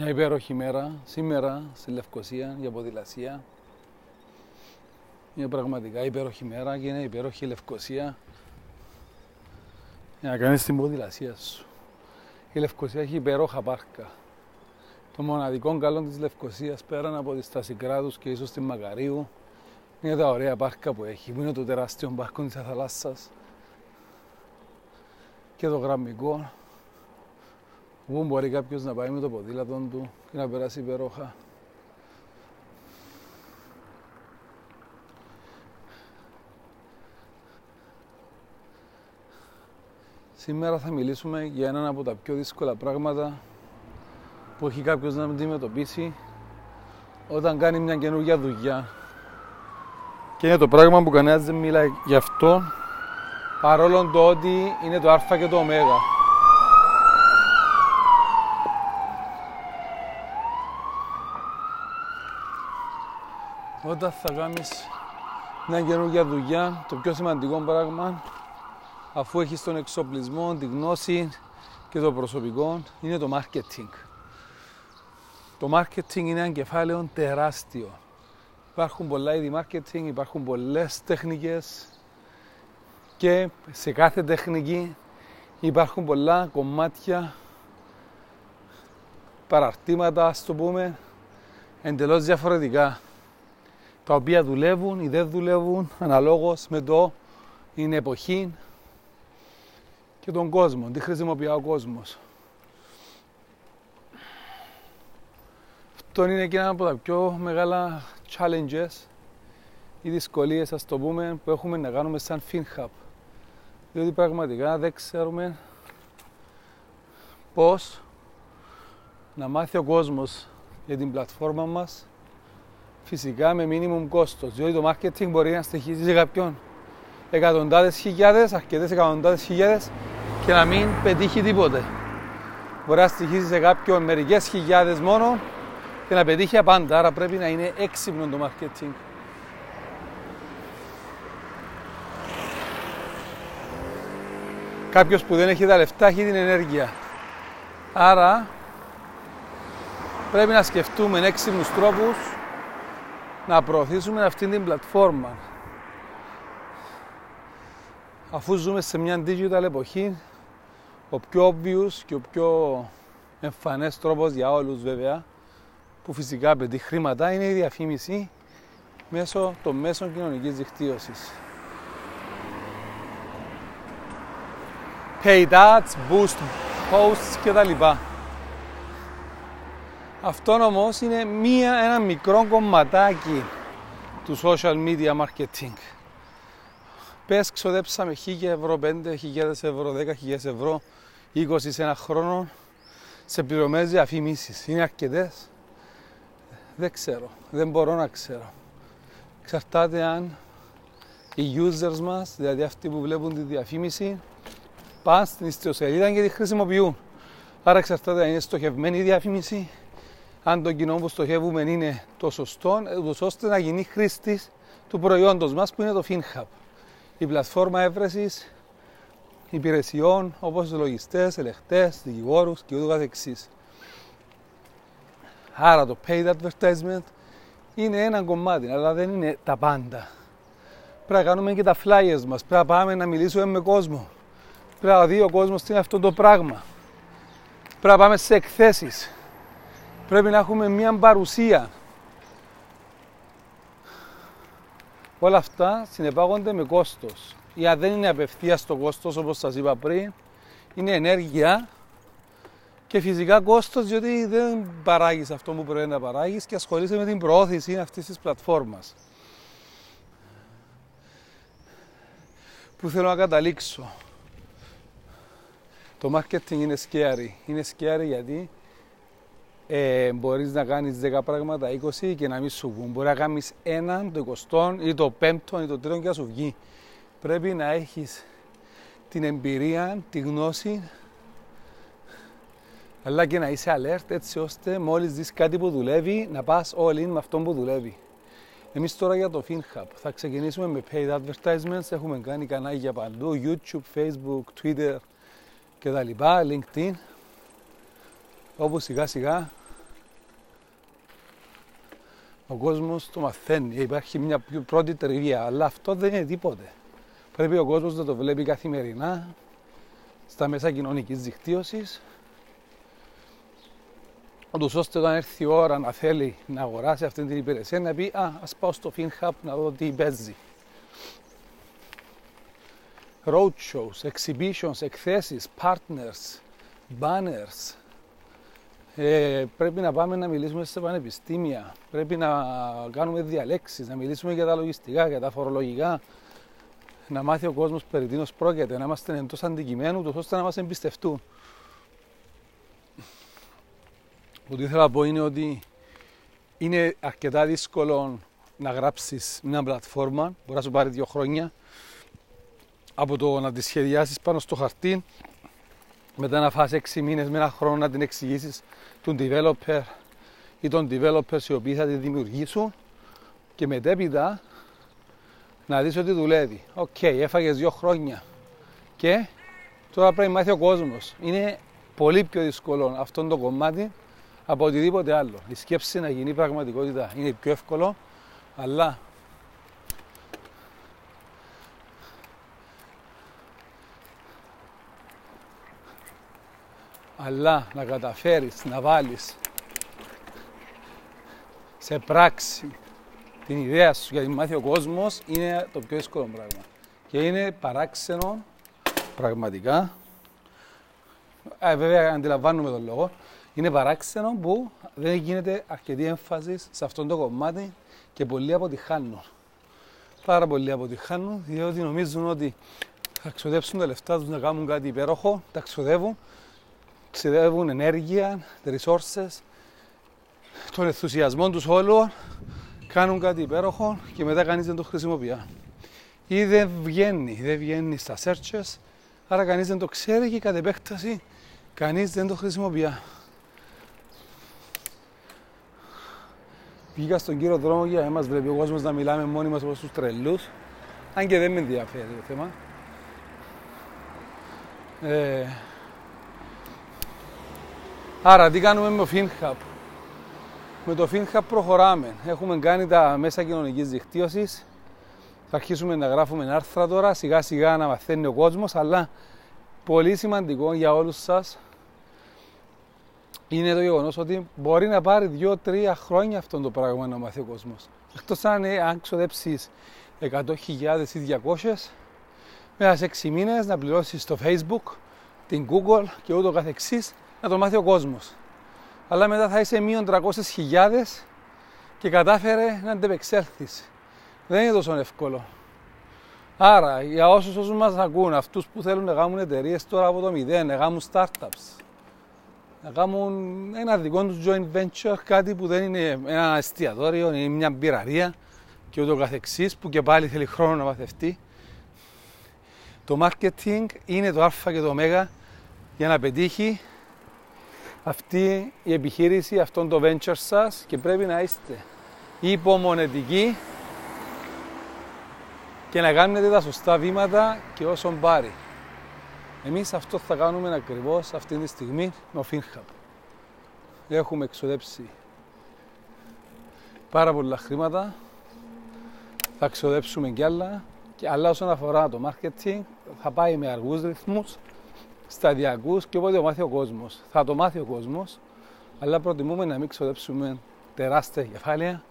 Μια υπέροχη μέρα σήμερα στη Λευκοσία για ποδηλασία. Είναι πραγματικά υπέροχη μέρα και είναι υπέροχη η Λευκοσία για να κάνεις την ποδηλασία σου. Η Λευκοσία έχει υπέροχα πάρκα. Το μοναδικό καλό της Λευκοσίας πέραν από τη στάση κράτους και ίσως τη Μακαρίου είναι τα ωραία πάρκα που έχει, που είναι το τεράστιο πάρκο της θαλάσσας και το γραμμικό Πού μπορεί κάποιος να πάει με το ποδήλατο του και να περάσει υπερόχα. Σήμερα θα μιλήσουμε για έναν από τα πιο δύσκολα πράγματα που έχει κάποιος να αντιμετωπίσει όταν κάνει μια καινούργια δουλειά. Και είναι το πράγμα που κανένας δεν μιλάει γι' αυτό παρόλο το ότι είναι το α και το ω. Όταν θα κάνεις μια καινούργια δουλειά, το πιο σημαντικό πράγμα, αφού έχεις τον εξοπλισμό, τη γνώση και το προσωπικό, είναι το marketing. Το marketing είναι ένα κεφάλαιο τεράστιο. Υπάρχουν πολλά είδη marketing, υπάρχουν πολλές τεχνικές και σε κάθε τεχνική υπάρχουν πολλά κομμάτια, παραρτήματα, ας το πούμε, εντελώς διαφορετικά τα οποία δουλεύουν ή δεν δουλεύουν αναλόγως με το την εποχή και τον κόσμο, τι χρησιμοποιεί ο κόσμος. Αυτό είναι και ένα από τα πιο μεγάλα challenges ή δυσκολίες, ας το πούμε, που έχουμε να κάνουμε σαν FinHub. Διότι πραγματικά δεν ξέρουμε πώς να μάθει ο κόσμος για την πλατφόρμα μας Φυσικά με minimum κόστος, διότι το marketing μπορεί να στοιχίζει σε κάποιον εκατοντάδες χιλιάδες, αρκετές εκατοντάδες χιλιάδες και να μην πετύχει τίποτε. Μπορεί να στοιχίζει σε κάποιον μερικές χιλιάδες μόνο και να πετύχει απάντα, άρα πρέπει να είναι έξυπνο το marketing. Κάποιος που δεν έχει τα λεφτά έχει την ενέργεια. Άρα πρέπει να σκεφτούμε έξυπνους τρόπους να προωθήσουμε αυτή την πλατφόρμα. Αφού ζούμε σε μια digital εποχή, ο πιο obvious και ο πιο εμφανές τρόπος για όλους βέβαια, που φυσικά απαιτεί χρήματα, είναι η διαφήμιση μέσω των μέσων κοινωνικής δικτύωσης. Paid ads, boost posts κτλ. Αυτό όμως είναι μία, ένα μικρό κομματάκι του social media marketing. Πες ξοδέψαμε 1000 ευρώ, 5.000 ευρώ, 10.000 ευρώ, 20 σε ένα χρόνο σε πληρωμές διαφημίσεις. Είναι αρκετές; Δεν ξέρω, δεν μπορώ να ξέρω. Εξαρτάται αν οι users μας, δηλαδή αυτοί που βλέπουν τη διαφήμιση, πάνε στην ιστοσελίδα και τη χρησιμοποιούν. Άρα εξαρτάται αν είναι στοχευμένη η διαφήμιση αν το κοινό που στοχεύουμε είναι το σωστό, ώστε να γίνει χρήστης του προϊόντος μας που είναι το FinHub. Η πλατφόρμα έβρεσης υπηρεσιών όπως λογιστές, ελεγχτές, δικηγόρους και ούτω καθεξής. Άρα το paid advertisement είναι ένα κομμάτι, αλλά δεν είναι τα πάντα. Πρέπει να κάνουμε και τα flyers μας, πρέπει να πάμε να μιλήσουμε με κόσμο. Πρέπει να δει ο κόσμος τι είναι αυτό το πράγμα. Πρέπει να πάμε σε εκθέσεις πρέπει να έχουμε μια παρουσία. Όλα αυτά συνεπάγονται με κόστος. Ή αν δεν είναι απευθεία το κόστος όπως σας είπα πριν, είναι ενέργεια και φυσικά κόστος διότι δεν παράγεις αυτό που πρέπει να παράγεις και ασχολείσαι με την προώθηση αυτής της πλατφόρμας. Που θέλω να καταλήξω; Το marketing είναι scary. Είναι scary γιατί ε, μπορείς να κάνεις 10 πράγματα, 20 και να μην σου βγουν. Μπορεί να κάνεις έναν, το 20 ή το πέμπτο ή το τρίτο και να σου βγει. Πρέπει να έχεις την εμπειρία, τη γνώση, αλλά και να είσαι alert έτσι ώστε μόλις δεις κάτι που δουλεύει να πας all in με αυτό που δουλεύει. Εμείς τώρα για το FinHub θα ξεκινήσουμε με paid advertisements, έχουμε κάνει κανάλια παντού, YouTube, Facebook, Twitter κτλ, LinkedIn, όπου σιγά σιγά Ο κόσμος το μαθαίνει, υπάρχει μια πρώτη τριβία, αλλά αυτό δεν είναι τίποτε. Πρέπει ο κόσμος να το βλέπει καθημερινά στα μέσα κοινωνικής δικτύωσης ούτως ώστε όταν έρθει η ώρα να θέλει να αγοράσει αυτή την υπηρεσία να πει «Α, ας πάω στο FinHub να δω τι παίζει». Roadshows, exhibitions, εκθέσεις, partners, banners. Ε, πρέπει να πάμε να μιλήσουμε σε πανεπιστήμια, πρέπει να κάνουμε διαλέξεις, να μιλήσουμε για τα λογιστικά, για τα φορολογικά, να μάθει ο κόσμος περί τίνος πρόκειται, να είμαστε εντός αντικειμένου, ώστε να μας εμπιστευτούν. Ό,τι ήθελα να πω είναι ότι είναι αρκετά δύσκολο να γράψεις μια πλατφόρμα, μπορεί να σου πάρει δύο χρόνια, από το να τη σχεδιάσεις πάνω στο χαρτί, μετά να φας έξι μήνες με ένα χρόνο να την εξηγήσεις τον developer ή τον developers οι οποίοι θα τη δημιουργήσουν και μετέπειτα να δεις ότι δουλεύει. OK, okay, έφαγες δύο χρόνια και τώρα πρέπει να μάθει ο κόσμος. Είναι πολύ πιο δύσκολο αυτό το κομμάτι από οτιδήποτε άλλο. Η σκέψη να γίνει πραγματικότητα είναι πιο εύκολο, αλλά αλλά να καταφέρεις να βάλεις σε πράξη την ιδέα σου για τη μάθει ο κόσμος είναι το πιο δύσκολο πράγμα. Και είναι παράξενο πραγματικά. Ε, βέβαια αντιλαμβάνουμε τον λόγο. Είναι παράξενο που δεν γίνεται αρκετή έμφαση σε αυτό το κομμάτι και πολλοί αποτυχάνουν. Πάρα πολλοί αποτυχάνουν διότι νομίζουν ότι θα ξοδέψουν τα λεφτά τους να κάνουν κάτι υπέροχο, τα ξοδεύουν, ξοδεύουν ενέργεια, resources, τον ενθουσιασμό τους όλων, κάνουν κάτι υπέροχο και μετά κανείς δεν το χρησιμοποιεί. Ή δεν βγαίνει, δεν βγαίνει στα searches, άρα κανείς δεν το ξέρει και κατ' επέκταση κανείς δεν το χρησιμοποιεί. Βγήκα στον κύριο δρόμο για να μας βλέπει ο κόσμος να μιλάμε μόνοι μας όπως τους τρελούς. Αν και δεν με ενδιαφέρει το θέμα. Ε, άρα τι κάνουμε με το FinHub; Με το FinHub προχωράμε. Έχουμε κάνει τα μέσα κοινωνικής δικτύωσης. Θα αρχίσουμε να γράφουμε άρθρα τώρα, σιγά σιγά να μαθαίνει ο κόσμος, αλλά πολύ σημαντικό για όλους σας είναι το γεγονός ότι μπορεί να πάρει δύο-τρία χρόνια αυτό το πράγμα να μάθει ο κόσμος. Εκτός αν, ε, αν ξοδέψεις 100.000 ή 200, μέσα σε 6 μήνες να πληρώσεις το Facebook, την Google και ούτω καθεξής να το μάθει ο κόσμος. Αλλά μετά θα είσαι μείον 300.000 και κατάφερε να αντεπεξέλθεις. Δεν είναι τόσο εύκολο. Άρα, για όσους όσους μας ακούν, αυτούς που θέλουν να κάνουν εταιρείες τώρα από το μηδέν, να κάνουν startups, να κάνουν ένα δικό τους joint venture, κάτι που δεν είναι ένα εστιατόριο, είναι μια μπειραρία και ούτω καθεξής, που και πάλι θέλει χρόνο να μαθευτεί. Το marketing είναι το α και το ω για να πετύχει αυτή η επιχείρηση, αυτό το venture σας και πρέπει να είστε υπομονετικοί και να κάνετε τα σωστά βήματα και όσον πάρει. Εμείς αυτό θα κάνουμε ακριβώς αυτή τη στιγμή με ο FinHub. Έχουμε εξοδέψει πάρα πολλά χρήματα, θα εξοδέψουμε κι άλλα, και αλλά όσον αφορά το marketing θα πάει με αργούς ρυθμούς, σταδιακούς και όποτε το μάθει ο κόσμος. Θα το μάθει ο κόσμος, αλλά προτιμούμε να μην ξοδέψουμε τεράστια κεφάλαια,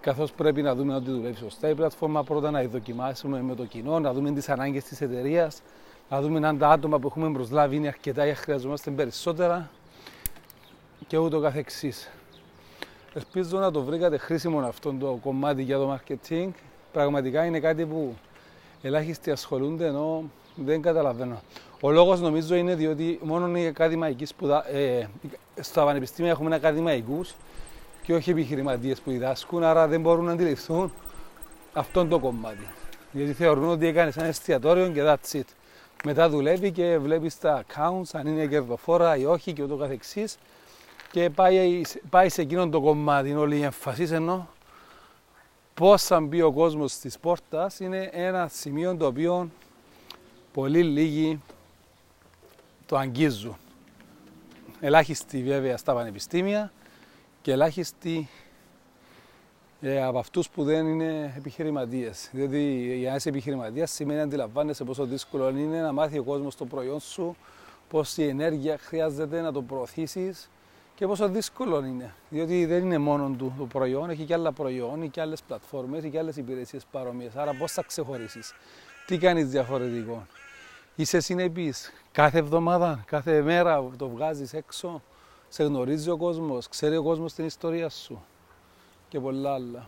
καθώς πρέπει να δούμε ότι δουλεύει σωστά η πλατφόρμα, πρώτα να δοκιμάσουμε με το κοινό, να δούμε τις ανάγκες της εταιρείας, να δούμε αν τα άτομα που έχουμε προσλάβει είναι αρκετά ή χρειαζόμαστε περισσότερα και ούτω καθεξής. Ελπίζω να το βρήκατε χρήσιμο αυτό το κομμάτι για το marketing. Πραγματικά είναι κάτι που ελάχιστοι ασχολούνται ενώ δεν καταλαβαίνω. Ο λόγος νομίζω είναι διότι μόνο οι ακαδημαϊκοί σπουδα... ε, στα πανεπιστήμια έχουμε ακαδημαϊκού και όχι επιχειρηματίες που διδάσκουν, άρα δεν μπορούν να αντιληφθούν αυτό το κομμάτι. Γιατί θεωρούν ότι έκανες ένα εστιατόριο και that's it. Μετά δουλεύει και βλέπεις τα accounts αν είναι κερδοφόρα ή όχι και ούτω καθεξής. Και πάει, πάει σε εκείνον το κομμάτι. Όλη η έμφαση ενώ πώς θα μπει ο κόσμος της πόρτας είναι ένα σημείο το οποίο πολύ λίγοι το αγγίζουν. Ελάχιστοι βέβαια στα πανεπιστήμια και ελάχιστοι ε, από αυτούς που δεν είναι επιχειρηματίες. Διότι για να είσαι επιχειρηματίας σημαίνει να αντιλαμβάνεσαι πόσο δύσκολο είναι να μάθει ο κόσμος το προϊόν σου, πόση ενέργεια χρειάζεται να το προωθήσεις και πόσο δύσκολο είναι. Διότι δεν είναι μόνο του το προϊόν, έχει και άλλα προϊόν, ή και άλλες πλατφόρμες ή και άλλες υπηρεσίες παρόμοιε. Άρα, πώς θα ξεχωρίσει, τι κάνεις διαφορετικό; Είσαι συνεπής κάθε εβδομάδα, κάθε μέρα που το βγάζεις έξω, σε γνωρίζει ο κόσμος, ξέρει ο κόσμος την ιστορία σου και πολλά άλλα.